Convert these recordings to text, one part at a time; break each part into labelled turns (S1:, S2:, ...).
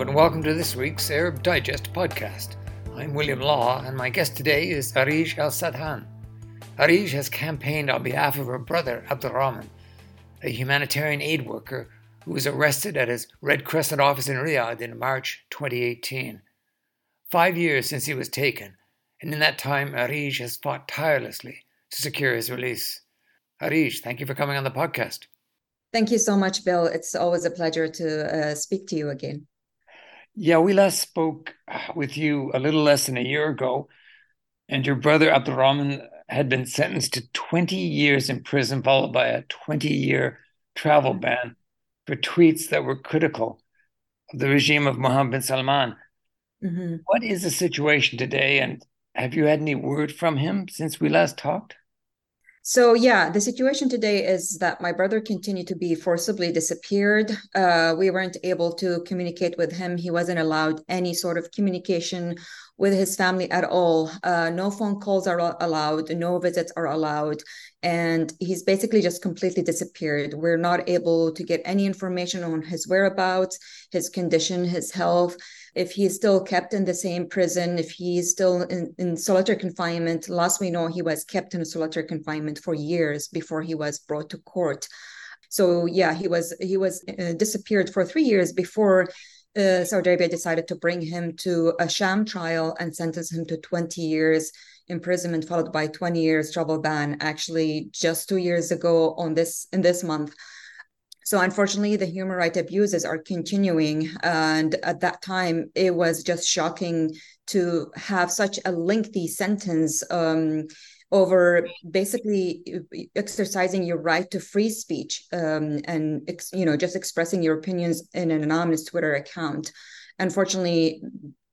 S1: And welcome to this week's Arab Digest podcast. I'm William Law, and my guest today is Areej Al Sadhan. Areej has campaigned on behalf of her brother Abdulrahman, a humanitarian aid worker who was arrested at his Red Crescent office in Riyadh in March 2018. Five years since he was taken, and in that time, Areej has fought tirelessly to secure his release. Areej, thank you for coming on the podcast.
S2: Thank you so much, Bill. It's always a pleasure to uh, speak to you again.
S1: Yeah, we last spoke with you a little less than a year ago, and your brother Abdulrahman had been sentenced to 20 years in prison, followed by a 20 year travel ban for tweets that were critical of the regime of Mohammed bin Salman. Mm-hmm. What is the situation today, and have you had any word from him since we last talked?
S2: So yeah, the situation today is that my brother continued to be forcibly disappeared. Uh, we weren't able to communicate with him. He wasn't allowed any sort of communication with his family at all. Uh, no phone calls are allowed. No visits are allowed, and he's basically just completely disappeared. We're not able to get any information on his whereabouts, his condition, his health if he's still kept in the same prison, if he's still in, in solitary confinement. Last we know, he was kept in solitary confinement for years before he was brought to court. So yeah, he was he was uh, disappeared for three years before uh, Saudi Arabia decided to bring him to a sham trial and sentence him to 20 years imprisonment followed by 20 years travel ban actually just two years ago on this in this month so unfortunately the human rights abuses are continuing and at that time it was just shocking to have such a lengthy sentence um, over basically exercising your right to free speech um, and you know just expressing your opinions in an anonymous twitter account. Unfortunately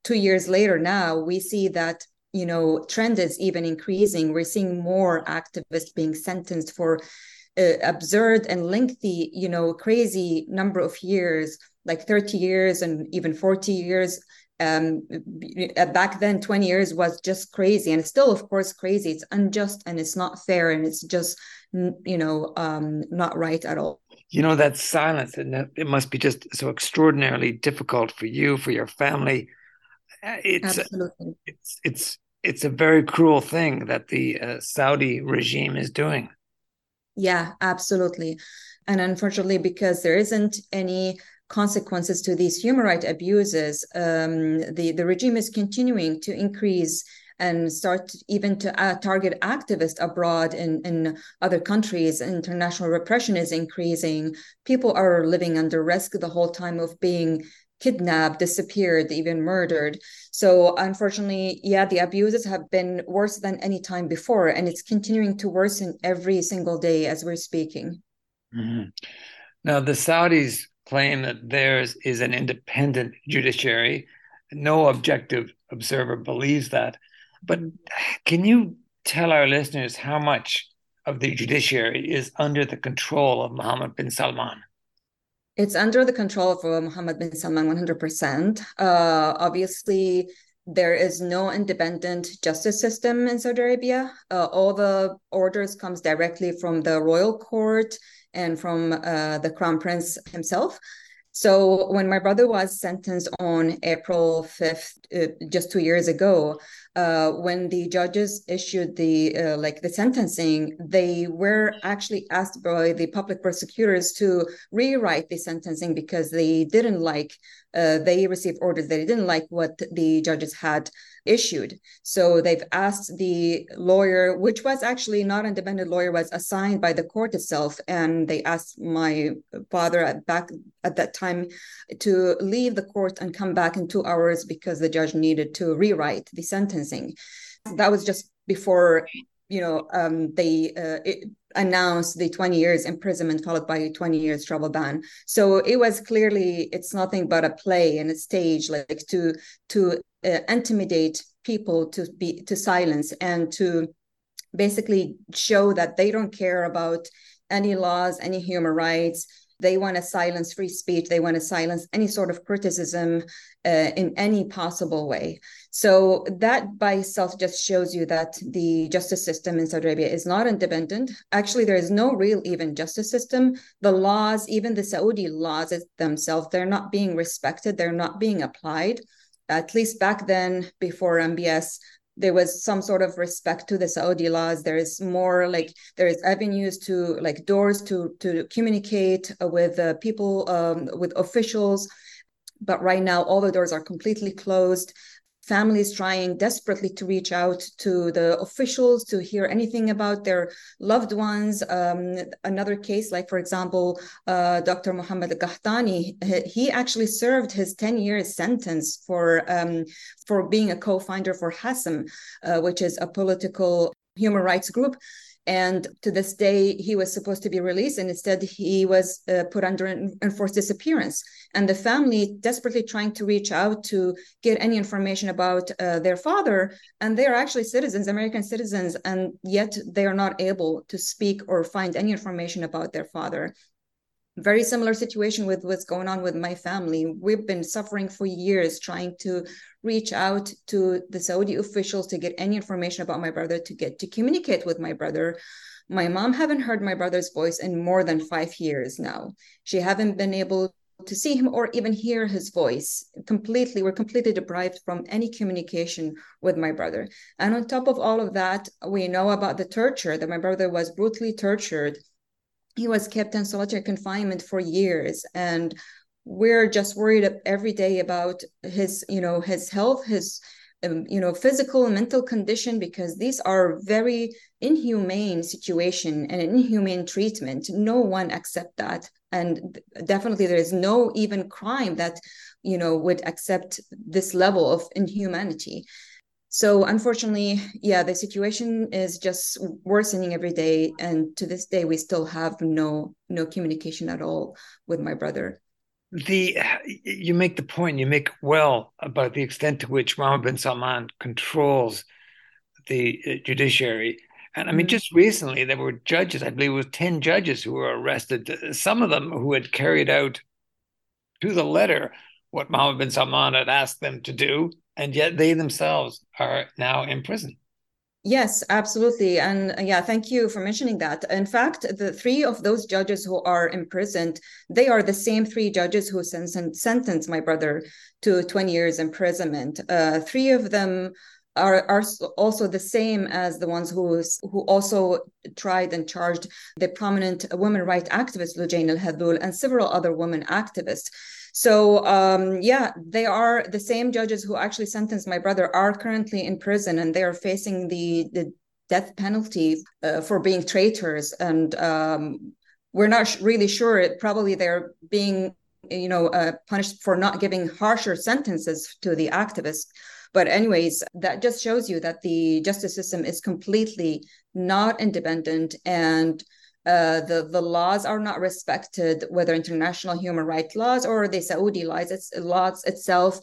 S2: two years later now we see that you know trend is even increasing. We're seeing more activists being sentenced for uh, absurd and lengthy, you know, crazy number of years, like 30 years and even 40 years. Um, uh, back then, 20 years was just crazy, and it's still, of course, crazy. It's unjust and it's not fair, and it's just, you know, um, not right at all.
S1: You know that silence, and it must be just so extraordinarily difficult for you, for your family. Uh, it's Absolutely. it's it's it's a very cruel thing that the uh, Saudi regime is doing.
S2: Yeah, absolutely. And unfortunately, because there isn't any consequences to these human rights abuses, um, the, the regime is continuing to increase and start even to uh, target activists abroad in, in other countries. International repression is increasing. People are living under risk the whole time of being kidnapped, disappeared, even murdered. So unfortunately, yeah, the abuses have been worse than any time before, and it's continuing to worsen every single day as we're speaking.
S1: Mm-hmm. Now, the Saudis claim that theirs is an independent judiciary. No objective observer believes that. But can you tell our listeners how much of the judiciary is under the control of Mohammed bin Salman?
S2: It's under the control of Mohammed bin Salman 100%. Uh, obviously, there is no independent justice system in Saudi Arabia. Uh, all the orders comes directly from the royal court and from uh, the crown prince himself. So when my brother was sentenced on April 5th, uh, just two years ago, uh, when the judges issued the uh, like the sentencing, they were actually asked by the public prosecutors to rewrite the sentencing because they didn't like uh, they received orders that they didn't like what the judges had issued. So they've asked the lawyer, which was actually not an independent lawyer, was assigned by the court itself, and they asked my father at back at that time to leave the court and come back in two hours because the judge needed to rewrite the That was just before you know um, they uh, announced the 20 years imprisonment followed by 20 years travel ban. So it was clearly it's nothing but a play and a stage like to to uh, intimidate people to be to silence and to basically show that they don't care about any laws any human rights they want to silence free speech they want to silence any sort of criticism uh, in any possible way. So that by itself just shows you that the justice system in saudi arabia is not independent. Actually there is no real even justice system. The laws even the saudi laws themselves they're not being respected they're not being applied. At least back then before mbs there was some sort of respect to the Saudi laws. There is more like there is avenues to like doors to to communicate with uh, people um, with officials. But right now, all the doors are completely closed families trying desperately to reach out to the officials to hear anything about their loved ones. Um, another case, like for example, uh, Dr. Muhammad Qahtani, he actually served his 10 years sentence for um, for being a co-founder for HASM, uh, which is a political human rights group and to this day he was supposed to be released and instead he was uh, put under enforced disappearance. And the family desperately trying to reach out to get any information about uh, their father and they are actually citizens american citizens and yet they are not able to speak or find any information about their father very similar situation with what's going on with my family. We've been suffering for years trying to reach out to the Saudi officials to get any information about my brother, to get to communicate with my brother. My mom haven't heard my brother's voice in more than five years now. She haven't been able to see him or even hear his voice completely we're completely deprived from any communication with my brother and on top of all of that we know about the torture that my brother was brutally tortured he was kept in solitary confinement for years and we're just worried every day about his you know his health his um, you know physical and mental condition because these are very inhumane situation and inhumane treatment. No one accept that. And definitely there is no even crime that you know would accept this level of inhumanity so unfortunately yeah the situation is just worsening every day and to this day we still have no no communication at all with my brother.
S1: The you make the point you make well about the extent to which Mohammed bin Salman controls the uh, judiciary. And I mean, mm-hmm. just recently there were judges, I believe it was 10 judges who were arrested, some of them who had carried out to the letter what Mohammed bin Salman had asked them to do and yet they themselves are now in prison.
S2: Yes, absolutely. And uh, yeah, thank you for mentioning that. In fact, the three of those judges who are imprisoned, they are the same three judges who sen- sentenced my brother to 20 years imprisonment. Uh, three of them are, are also the same as the ones who who also tried and charged the prominent women rights activist Lujain Al-Hathloul and several other women activists. So um, yeah, they are the same judges who actually sentenced my brother are currently in prison and they are facing the the death penalty uh, for being traitors. And um, we're not really sure. It, probably they're being you know uh, punished for not giving harsher sentences to the activists. But anyways, that just shows you that the justice system is completely not independent and uh, the the laws are not respected, whether international human rights laws or the Saudi laws, it's, laws itself,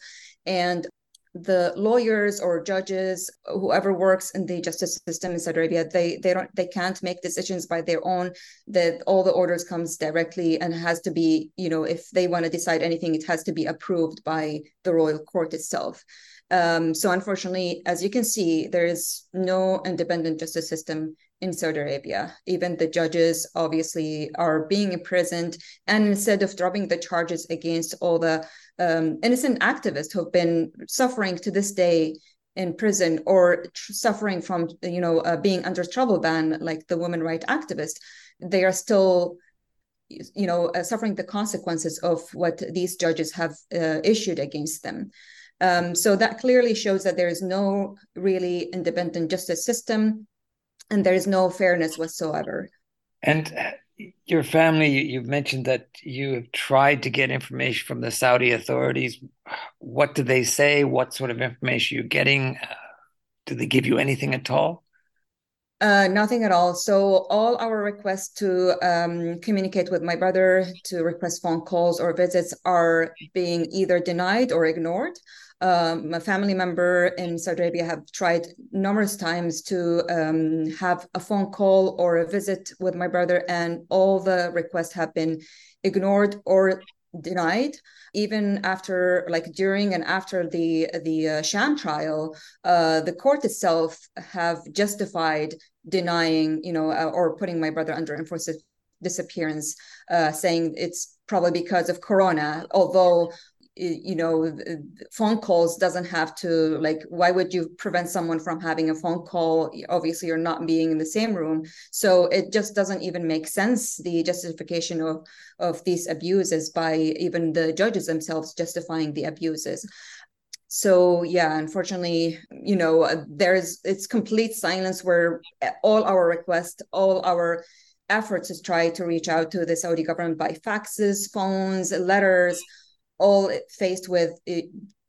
S2: and the lawyers or judges, whoever works in the justice system in Saudi Arabia, they they don't they can't make decisions by their own. That all the orders comes directly and has to be, you know, if they want to decide anything, it has to be approved by the royal court itself. Um, so unfortunately, as you can see, there is no independent justice system in Saudi Arabia. Even the judges obviously are being imprisoned, and instead of dropping the charges against all the um, innocent activists who've been suffering to this day in prison or tr- suffering from you know uh, being under travel ban, like the women right activists, they are still you know uh, suffering the consequences of what these judges have uh, issued against them um, so that clearly shows that there is no really independent justice system and there is no fairness whatsoever.
S1: And uh, your family, you've mentioned that you have tried to get information from the Saudi authorities. What do they say? What sort of information are you getting? Uh, do they give you anything at all?
S2: Uh, nothing at all. So all our requests to um, communicate with my brother, to request phone calls or visits, are being either denied or ignored. Um, a family member in Saudi Arabia have tried numerous times to um, have a phone call or a visit with my brother, and all the requests have been ignored or denied. Even after like during and after the the uh, sham trial uh, the court itself have justified denying you know uh, or putting my brother under enforced disappearance uh, saying it's probably because of corona although you know phone calls doesn't have to like why would you prevent someone from having a phone call? Obviously you're not being in the same room. So it just doesn't even make sense the justification of of these abuses by even the judges themselves justifying the abuses. So yeah unfortunately you know uh, there's it's complete silence where eh, all our requests all our efforts to try to reach out to the saudi government by faxes phones letters all faced with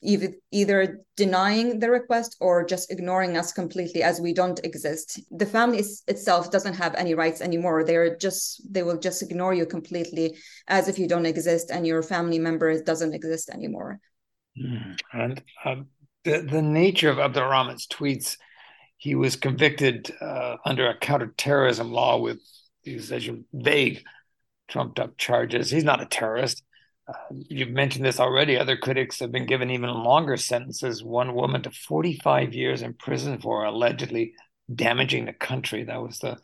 S2: either, denying the request or just ignoring us completely as we don't exist. The family itself doesn't have any rights anymore. They're just they will just ignore you completely as if you don't exist and your family member doesn't exist anymore.
S1: Hmm. and um, the, the nature of abdulrahman's tweets he was convicted uh, under a counterterrorism law with these vague trumped up charges. He's not a terrorist you've mentioned this already. Other critics have been given even longer sentences. One woman to 45 years in prison for allegedly damaging the country. That was the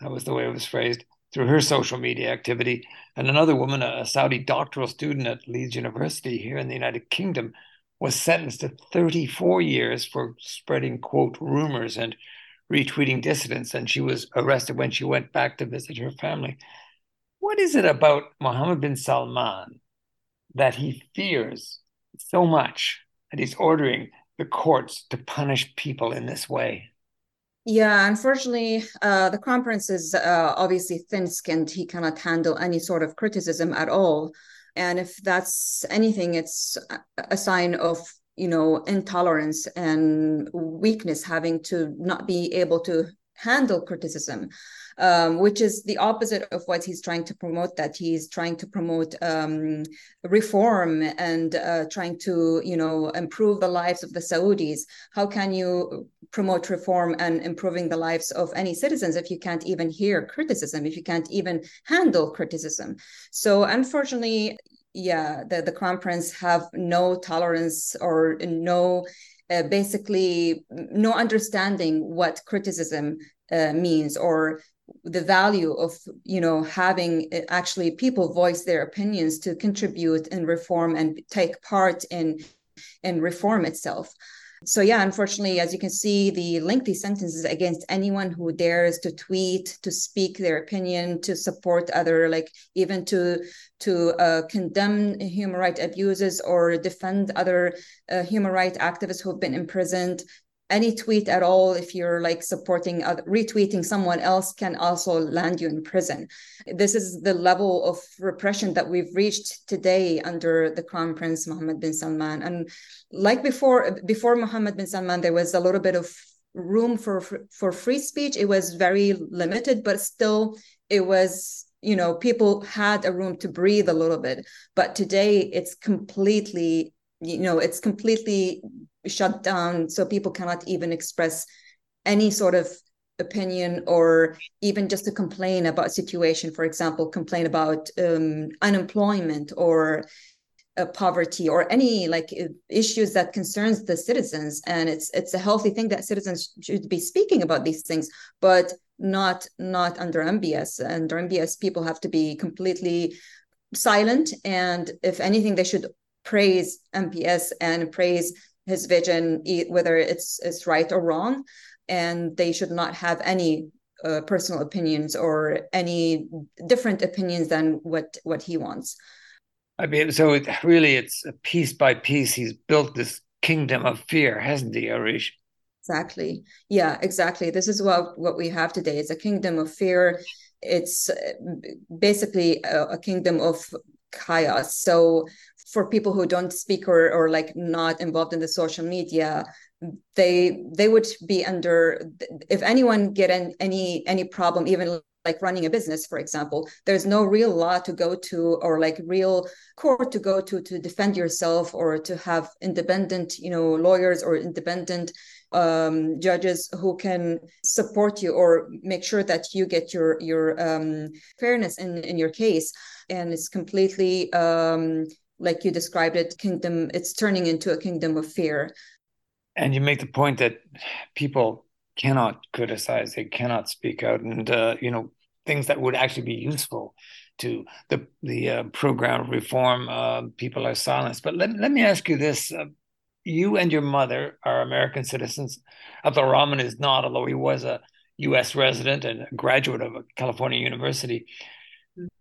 S1: that was the way it was phrased through her social media activity. And another woman, a Saudi doctoral student at Leeds University here in the United Kingdom, was sentenced to 34 years for spreading quote rumors and retweeting dissidents. And she was arrested when she went back to visit her family. What is it about Mohammed bin Salman that he fears so much that he's ordering the courts to punish people in this way.
S2: Yeah, unfortunately, uh, the crown prince is uh, obviously thin-skinned. He cannot handle any sort of criticism at all, and if that's anything, it's a sign of you know intolerance and weakness, having to not be able to handle criticism um, which is the opposite of what he's trying to promote that he's trying to promote um, reform and uh, trying to you know improve the lives of the saudis. How can you promote reform and improving the lives of any citizens if you can't even hear criticism if you can't even handle criticism? So unfortunately yeah the, the crown prince have no tolerance or no uh, basically no understanding what criticism uh, means or the value of you know having uh, actually people voice their opinions to contribute and reform and take part in in reform itself so yeah unfortunately as you can see the lengthy sentences against anyone who dares to tweet to speak their opinion to support other like even to to uh, condemn human rights abuses or defend other uh, human rights activists who have been imprisoned any tweet at all if you're like supporting uh, retweeting someone else can also land you in prison. This is the level of repression that we've reached today under the crown prince mohammed bin salman. And like before before mohammed bin salman there was a little bit of room for for free speech. It was very limited but still it was you know people had a room to breathe a little bit. But today it's completely you know it's completely shut down so people cannot even express any sort of opinion or even just to complain about situation for example complain about um, unemployment or uh, poverty or any like issues that concerns the citizens. And it's it's a healthy thing that citizens should be speaking about these things but not not under mbs under mbs people have to be completely silent. And if anything they should praise mbs and praise his vision, whether it's it's right or wrong, and they should not have any uh, personal opinions or any different opinions than what what he wants.
S1: I mean, so it, really, it's piece by piece. He's built this kingdom of fear, hasn't he, Areej?
S2: Exactly. Yeah, exactly. This is what what we have today. It's a kingdom of fear. It's uh, basically a, a kingdom of chaos. So for people who don't speak or, or like not involved in the social media they they would be under if anyone get in any any problem even like running a business for example there's no real law to go to or like real court to go to to defend yourself or to have independent you know lawyers or independent um, judges who can support you or make sure that you get your your um, fairness in in your case. And it's completely um, like you described it kingdom it's turning into a kingdom of fear
S1: and you make the point that people cannot criticize, they cannot speak out, and uh, you know things that would actually be useful to the the uh, program reform. Uh, people are silenced. But let let me ask you this: uh, you and your mother are American citizens. Abdul Rahman is not, although he was a U.S. resident and a graduate of a California university.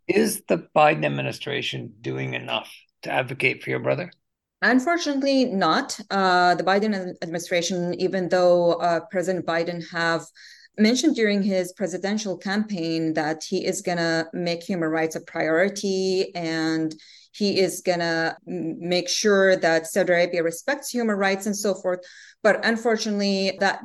S1: Is the Biden administration doing enough to advocate for your brother?
S2: Unfortunately, not. Uh, the Biden administration, even though uh, President Biden have mentioned during his presidential campaign that he is going to make human rights a priority and he is going to make sure that Saudi Arabia respects human rights and so forth. But unfortunately, that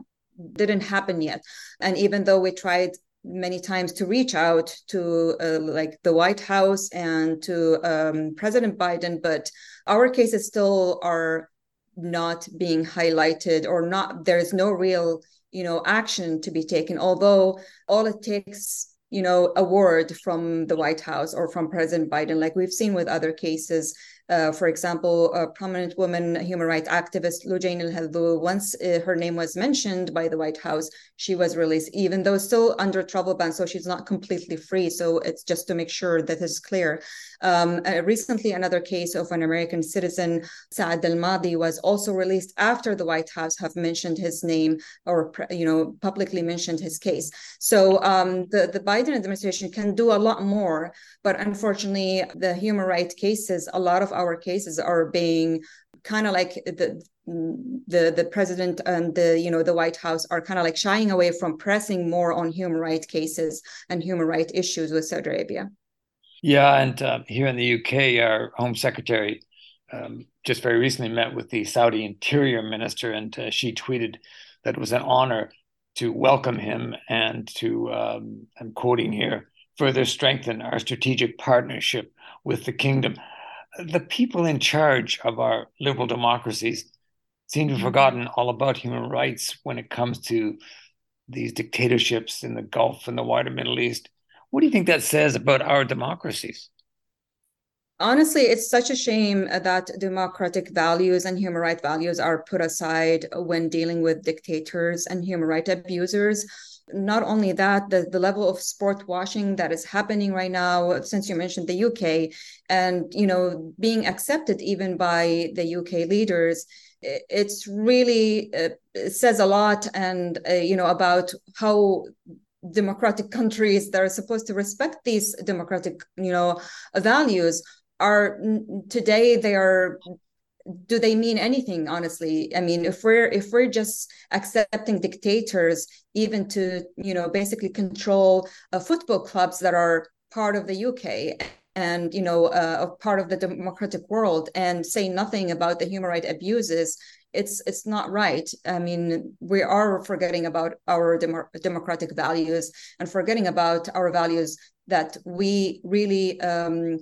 S2: didn't happen yet. And even though we tried many times to reach out to uh, like the White House and to um, President Biden, but our cases still are not being highlighted or not. There is no real, you know, action to be taken. Although all it takes, you know, a word from the White House or from President Biden, like we've seen with other cases, uh, for example, a prominent woman human rights activist, Loujain al once uh, her name was mentioned by the White House, she was released, even though still under travel ban. So she's not completely free. So it's just to make sure that is clear. Um, uh, recently, another case of an American citizen, Saad al-Madi, was also released after the White House have mentioned his name or, you know, publicly mentioned his case. So um, the, the Biden administration can do a lot more, but unfortunately, the human rights cases, a lot of our cases are being kind of like the the the president and the you know the white house are kind of like shying away from pressing more on human rights cases and human rights issues with saudi arabia.
S1: Yeah and uh, here in the uk our home secretary um, just very recently met with the saudi interior minister and uh, she tweeted that it was an honor to welcome him and to um, i'm quoting here further strengthen our strategic partnership with the kingdom the people in charge of our liberal democracies seem to have mm-hmm. forgotten all about human rights when it comes to these dictatorships in the Gulf and the wider Middle East. What do you think that says about our democracies?
S2: Honestly, it's such a shame that democratic values and human rights values are put aside when dealing with dictators and human rights abusers not only that the, the level of sport washing that is happening right now since you mentioned the uk and you know being accepted even by the uk leaders it's really uh, it says a lot and uh, you know about how democratic countries that are supposed to respect these democratic you know values are today they are do they mean anything honestly? I mean if we're if we're just accepting dictators even to you know basically control uh, football clubs that are part of the uk and you know uh, part of the democratic world and say nothing about the human right abuses it's it's not right. I mean we are forgetting about our dem- democratic values and forgetting about our values that we really um,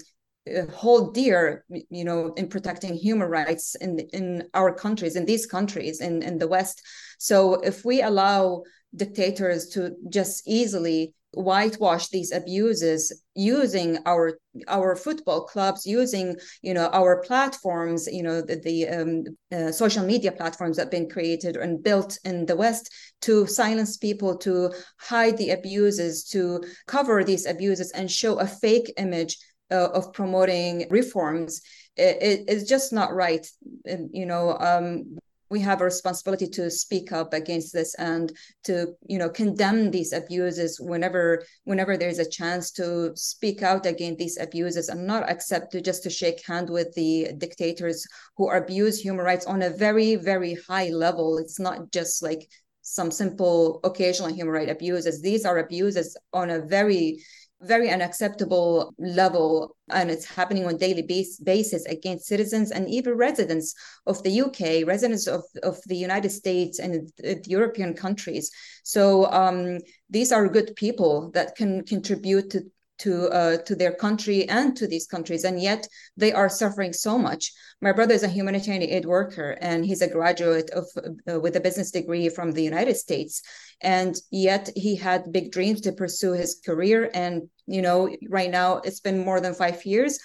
S2: hold dear you know in protecting human rights in in our countries in these countries in in the west. So if we allow dictators to just easily whitewash these abuses using our our football clubs using you know our platforms you know the, the um, uh, social media platforms that have been created and built in the west to silence people to hide the abuses to cover these abuses and show a fake image uh, of promoting reforms it, it's just not right. You know um, we have a responsibility to speak up against this and to you know condemn these abuses whenever whenever there's a chance to speak out against these abuses and not accept to just to shake hand with the dictators who abuse human rights on a very very high level. It's not just like some simple occasional human right abuses. These are abuses on a very very unacceptable level and it's happening on daily base, basis against citizens and even residents of the UK, residents of, of the United States and the European countries. So um, these are good people that can contribute to to uh, to their country and to these countries and yet they are suffering so much. My brother is a humanitarian aid worker and he's a graduate of uh, with a business degree from the united states and yet he had big dreams to pursue his career. And you know right now it's been more than 5 years.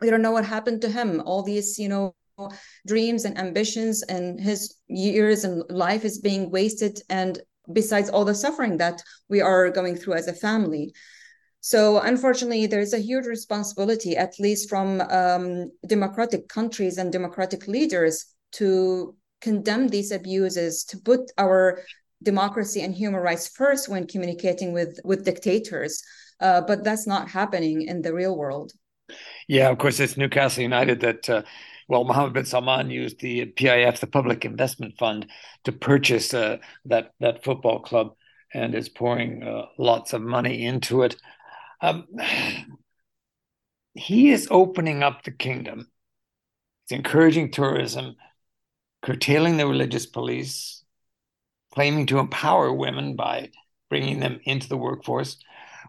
S2: We don't know what happened to him. All these you know dreams and ambitions and his years and life is being wasted. And besides all the suffering that we are going through as a family so, unfortunately, there's a huge responsibility, at least from um, democratic countries and democratic leaders, to condemn these abuses, to put our democracy and human rights first when communicating with, with dictators. Uh, but that's not happening in the real world.
S1: Yeah, of course, it's Newcastle United that. Uh, well, Mohammed bin Salman used the PIF, the Public Investment Fund, to purchase uh, that that football club, and is pouring uh, lots of money into it. Um, he is opening up the kingdom. He's encouraging tourism, curtailing the religious police, claiming to empower women by bringing them into the workforce.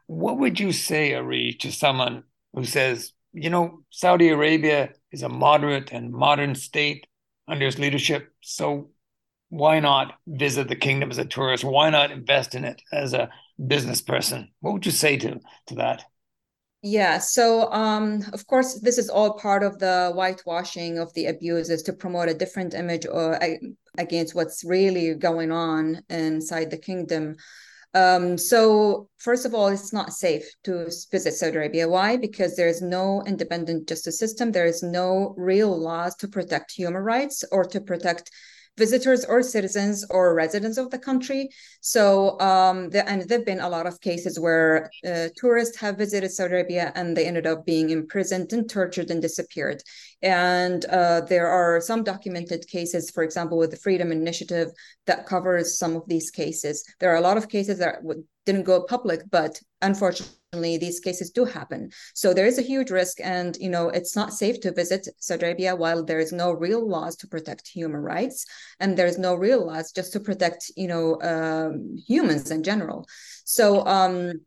S1: What would you say, Ari, to someone who says, you know, Saudi Arabia is a moderate and modern state under his leadership, so why not visit the kingdom as a tourist? Why not invest in it as a business person. What would you say to to that?
S2: Yeah, so um, of course, this is all part of the whitewashing of the abuses to promote a different image or uh, against what's really going on inside the kingdom. Um, so, first of all, it's not safe to visit Saudi Arabia. Why? Because there is no independent justice system. There is no real laws to protect human rights or to protect visitors or citizens or residents of the country. So, um, the, and there've been a lot of cases where uh, tourists have visited Saudi Arabia and they ended up being imprisoned and tortured and disappeared. And uh, there are some documented cases, for example, with the Freedom Initiative that covers some of these cases. There are a lot of cases that didn't go public, but unfortunately, these cases do happen. So there is a huge risk and you know it's not safe to visit saudi arabia while there is no real laws to protect human rights and there's no real laws just to protect you know um, humans in general. So um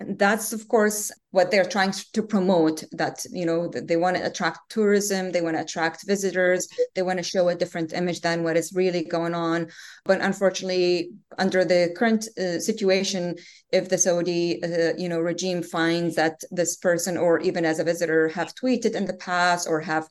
S2: that's of course what they're trying to promote that you know they want to attract tourism they want to attract visitors they want to show a different image than what is really going on. But unfortunately under the current uh, situation if the saudi uh, you know regime finds that this person or even as a visitor have tweeted in the past or have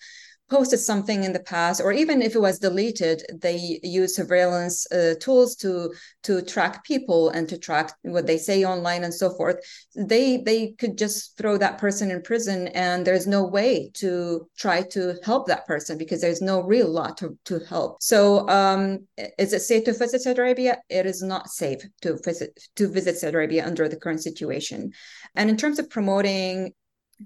S2: posted something in the past or even if it was deleted they use surveillance uh, tools to to track people and to track what they say online and so forth. They they could just throw that person in prison and there's no way to try to help that person because there's no real law to, to help. So um, is it safe to visit saudi arabia? It is not safe to visit to visit saudi arabia under the current situation. And in terms of promoting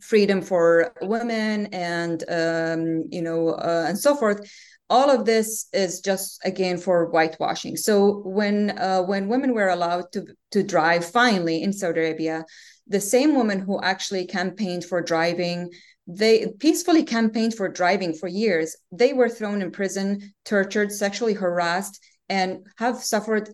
S2: freedom for women and um, you know uh, and so forth. All of this is just again for whitewashing. So when uh, when women were allowed to to drive finally in saudi arabia the same women who actually campaigned for driving they peacefully campaigned for driving for years they were thrown in prison tortured sexually harassed and have suffered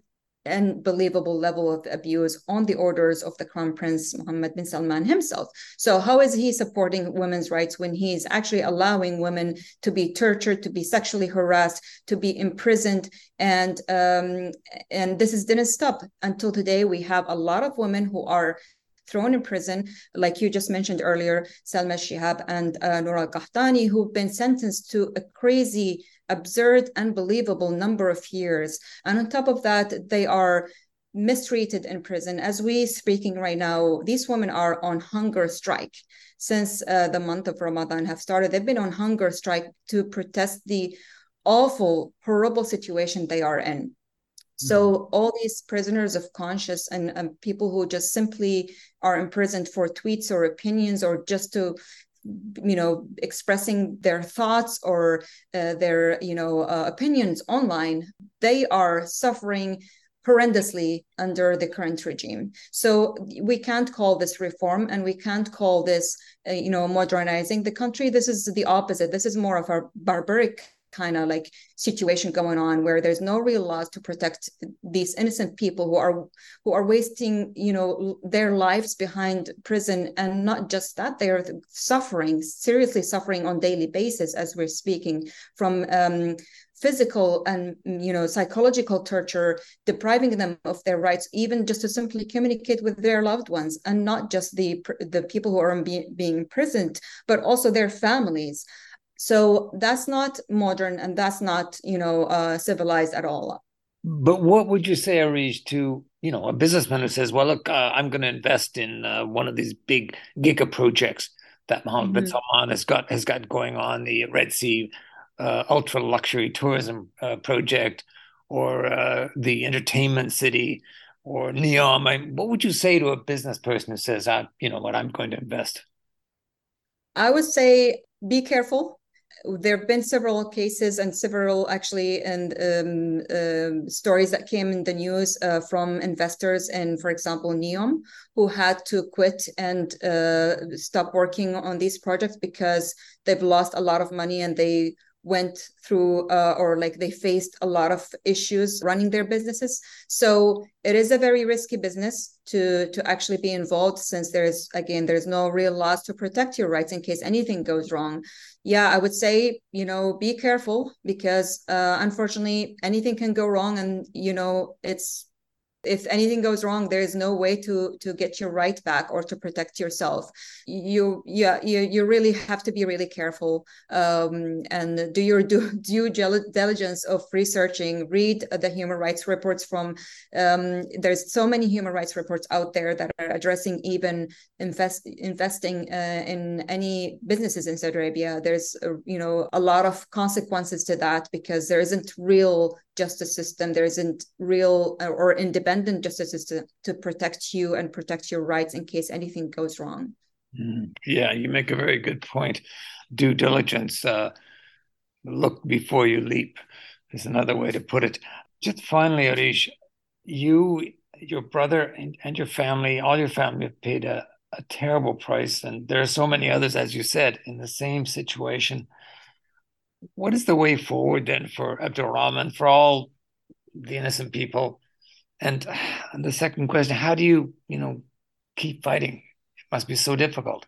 S2: unbelievable level of abuse on the orders of the crown prince Mohammed bin Salman himself. So how is he supporting women's rights when he's actually allowing women to be tortured, to be sexually harassed, to be imprisoned, and um, and this is didn't stop until today. We have a lot of women who are thrown in prison, like you just mentioned earlier, Salma Shihab and uh, Noor al-Qahtani, who've been sentenced to a crazy absurd, unbelievable number of years. And on top of that, they are mistreated in prison. As we speaking right now, these women are on hunger strike since uh, the month of Ramadan have started. They've been on hunger strike to protest the awful, horrible situation they are in. So mm-hmm. all these prisoners of conscience and, and, people who just simply are imprisoned for tweets or opinions or just to you know expressing their thoughts or uh, their you know uh, opinions online they are suffering horrendously under the current regime. So we can't call this reform and we can't call this, uh, you know, modernizing the country. This is the opposite. This is more of a barbaric kind of like situation going on where there's no real laws to protect these innocent people who are who are wasting you know their lives behind prison. And not just that they are suffering seriously suffering on daily basis as we're speaking from um, physical and you know psychological torture depriving them of their rights even just to simply communicate with their loved ones. And not just the the people who are be, being imprisoned but also their families so that's not modern and that's not you know uh, civilized at all.
S1: But what would you say Areej to you know a businessman who says well look uh, i'm going to invest in uh, one of these big giga projects that Mohammed mm-hmm. bin Salman has got has got going on the Red Sea uh, ultra luxury tourism uh, project or uh, the entertainment city or Neom. I, what would you say to a business person who says I, you know what i'm going to invest?
S2: I would say be careful there have been several cases and several actually and um, uh, stories that came in the news uh, from investors in, for example, Neom, who had to quit and uh, stop working on these projects because they've lost a lot of money and they went through uh, or like they faced a lot of issues running their businesses. So it is a very risky business to to actually be involved since there's again there's no real laws to protect your rights in case anything goes wrong. Yeah i would say you know be careful because uh, unfortunately anything can go wrong and you know it's if anything goes wrong there is no way to to get your right back or to protect yourself. You yeah you, you really have to be really careful um, and do your due, due diligence of researching. Read the human rights reports from um, there's so many human rights reports out there that are addressing even invest investing uh, in any businesses in saudi arabia. There's uh, you know a lot of consequences to that because there isn't real justice system. There isn't real uh, or independent justice system to protect you and protect your rights in case anything goes wrong.
S1: Mm, yeah you make a very good point. Due diligence uh, look before you leap is another way to put it. Just finally Areej you your brother and, and your family all your family have paid a, a terrible price and there are so many others as you said in the same situation. What is the way forward then for Abdul Rahman, for all the innocent people? And, and the second question, how do you, you know, keep fighting? It must be so difficult.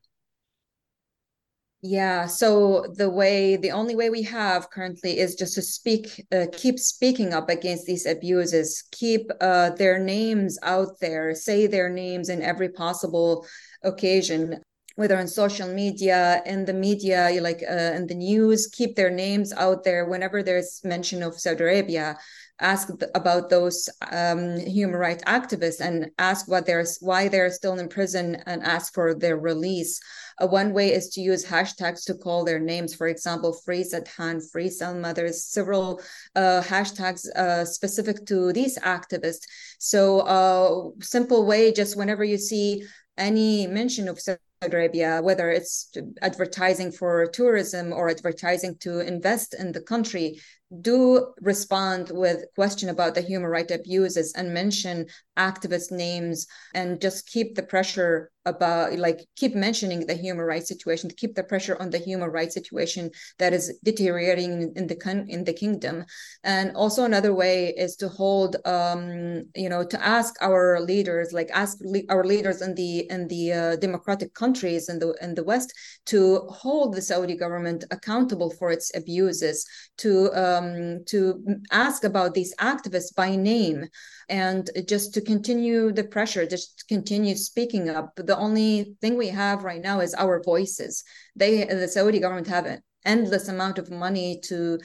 S2: Yeah, so the way, the only way we have currently is just to speak, uh, keep speaking up against these abuses, keep uh, their names out there, say their names in every possible occasion whether on social media in the media like uh, in the news keep their names out there whenever there's mention of saudi arabia. Ask about those um, human rights activists and ask what they're why they're still in prison and ask for their release. Uh, one way is to use hashtags to call their names. For example free Sadhan, free Salma. There's several uh, hashtags uh, specific to these activists. So uh, simple way just whenever you see any mention of Saudi Arabia, whether it's advertising for tourism or advertising to invest in the country, do respond with question about the human right abuses and mention activist names and just keep the pressure about like keep mentioning the human rights situation keep the pressure on the human rights situation that is deteriorating in the in the kingdom. And also another way is to hold um you know to ask our leaders like ask le- our leaders in the in the uh, democratic countries in the in the west to hold the saudi government accountable for its abuses to um to ask about these activists by name and just to continue the pressure, just continue speaking up. The only thing we have right now is our voices. They, the Saudi government, have an endless amount of money to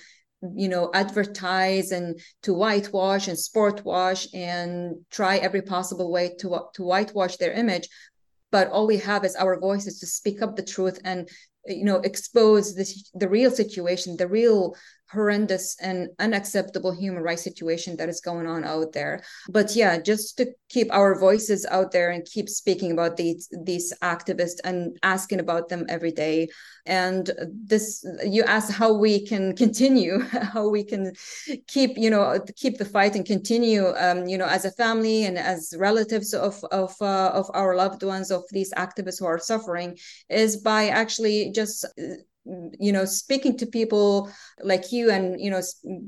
S2: you know advertise and to whitewash and sport wash and try every possible way to to whitewash their image but all we have is our voices to speak up the truth and you know expose this the real situation the real horrendous and unacceptable human rights situation that is going on out there. But yeah, just to keep our voices out there and keep speaking about these these activists and asking about them every day. And this, you ask how we can continue, how we can keep, you know, keep the fight and continue, um, you know, as a family and as relatives of of uh, of our loved ones of these activists who are suffering, is by actually just you know speaking to people like you and you know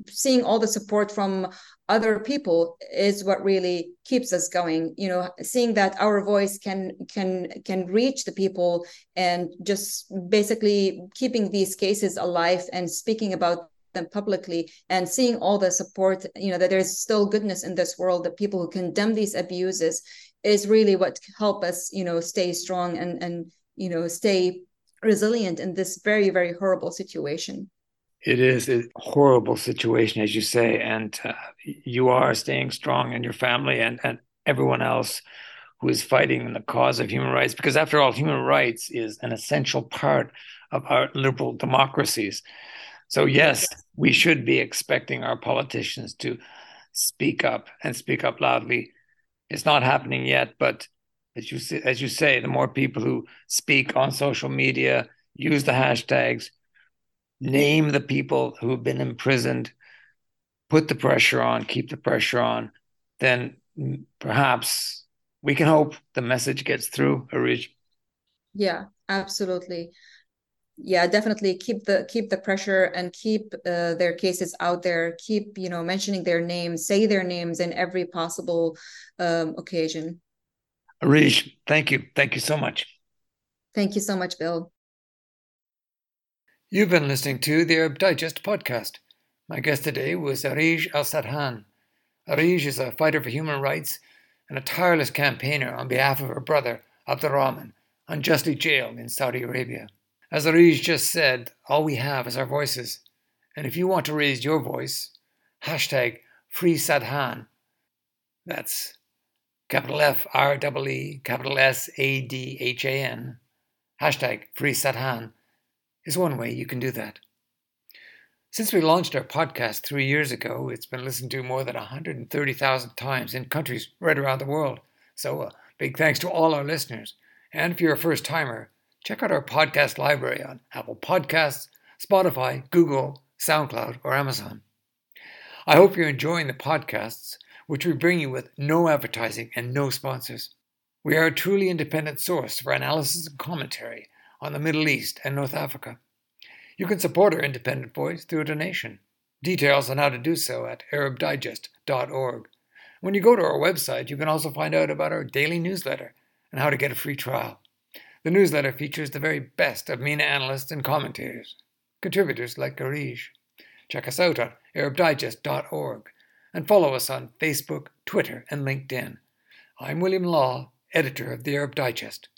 S2: seeing all the support from other people is what really keeps us going you know seeing that our voice can can can reach the people and just basically keeping these cases alive and speaking about them publicly and seeing all the support you know that there's still goodness in this world that people who condemn these abuses is really what help us you know stay strong and and you know stay resilient in this very very horrible situation.
S1: It is a horrible situation as you say and uh, you are staying strong in your family and and everyone else who is fighting in the cause of human rights because after all human rights is an essential part of our liberal democracies. So yes we should be expecting our politicians to speak up and speak up loudly. It's not happening yet but as you say, as you say, the more people who speak on social media, use the hashtags, name the people who have been imprisoned, put the pressure on, keep the pressure on, then perhaps we can hope the message gets through, Areej.
S2: Yeah, absolutely. Yeah, definitely keep the keep the pressure and keep uh, their cases out there. Keep you know mentioning their names, say their names in every possible um, occasion.
S1: Areej, thank you. Thank you so much.
S2: Thank you so much, Bill.
S1: You've been listening to the Arab Digest podcast. My guest today was Areej Al Sadhan. Areej is a fighter for human rights and a tireless campaigner on behalf of her brother, Abdulrahman, unjustly jailed in Saudi Arabia. As Areej just said, all we have is our voices. And if you want to raise your voice, hashtag Free Sadhan. That's capital F R E E, capital S A D H A N, hashtag Free Sadhan, is one way you can do that. Since we launched our podcast three years ago, it's been listened to more than 130,000 times in countries right around the world. So, uh, big thanks to all our listeners. And if you're a first timer, check out our podcast library on Apple Podcasts, Spotify, Google, SoundCloud, or Amazon. I hope you're enjoying the podcasts which we bring you with no advertising and no sponsors. We are a truly independent source for analysis and commentary on the Middle East and North Africa. You can support our independent voice through a donation. Details on how to do so at arabdigest.org. When you go to our website, you can also find out about our daily newsletter and how to get a free trial. The newsletter features the very best of MENA analysts and commentators, contributors like Areej. Check us out at arabdigest.org and follow us on Facebook, Twitter, and LinkedIn. I'm William Law, editor of the Arab Digest.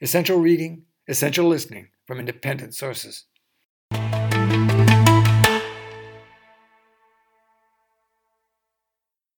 S1: Essential reading, essential listening from independent sources.